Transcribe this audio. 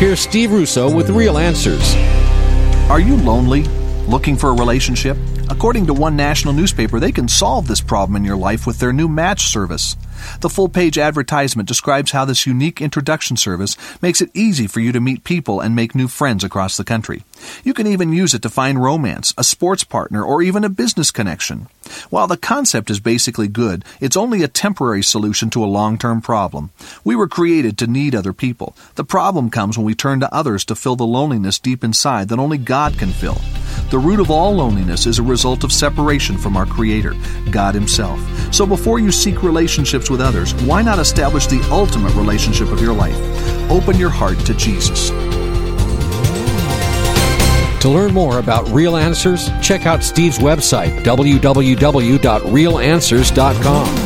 Here's Steve Russo with Real Answers. Are you lonely? Looking for a relationship? According to one national newspaper, they can solve this problem in your life with their new match service. The full page advertisement describes how this unique introduction service makes it easy for you to meet people and make new friends across the country. You can even use it to find romance, a sports partner, or even a business connection. While the concept is basically good, it's only a temporary solution to a long term problem. We were created to need other people. The problem comes when we turn to others to fill the loneliness deep inside that only God can fill. The root of all loneliness is a result of separation from our Creator, God Himself. So before you seek relationships with others, why not establish the ultimate relationship of your life? Open your heart to Jesus. To learn more about Real Answers, check out Steve's website, www.realanswers.com.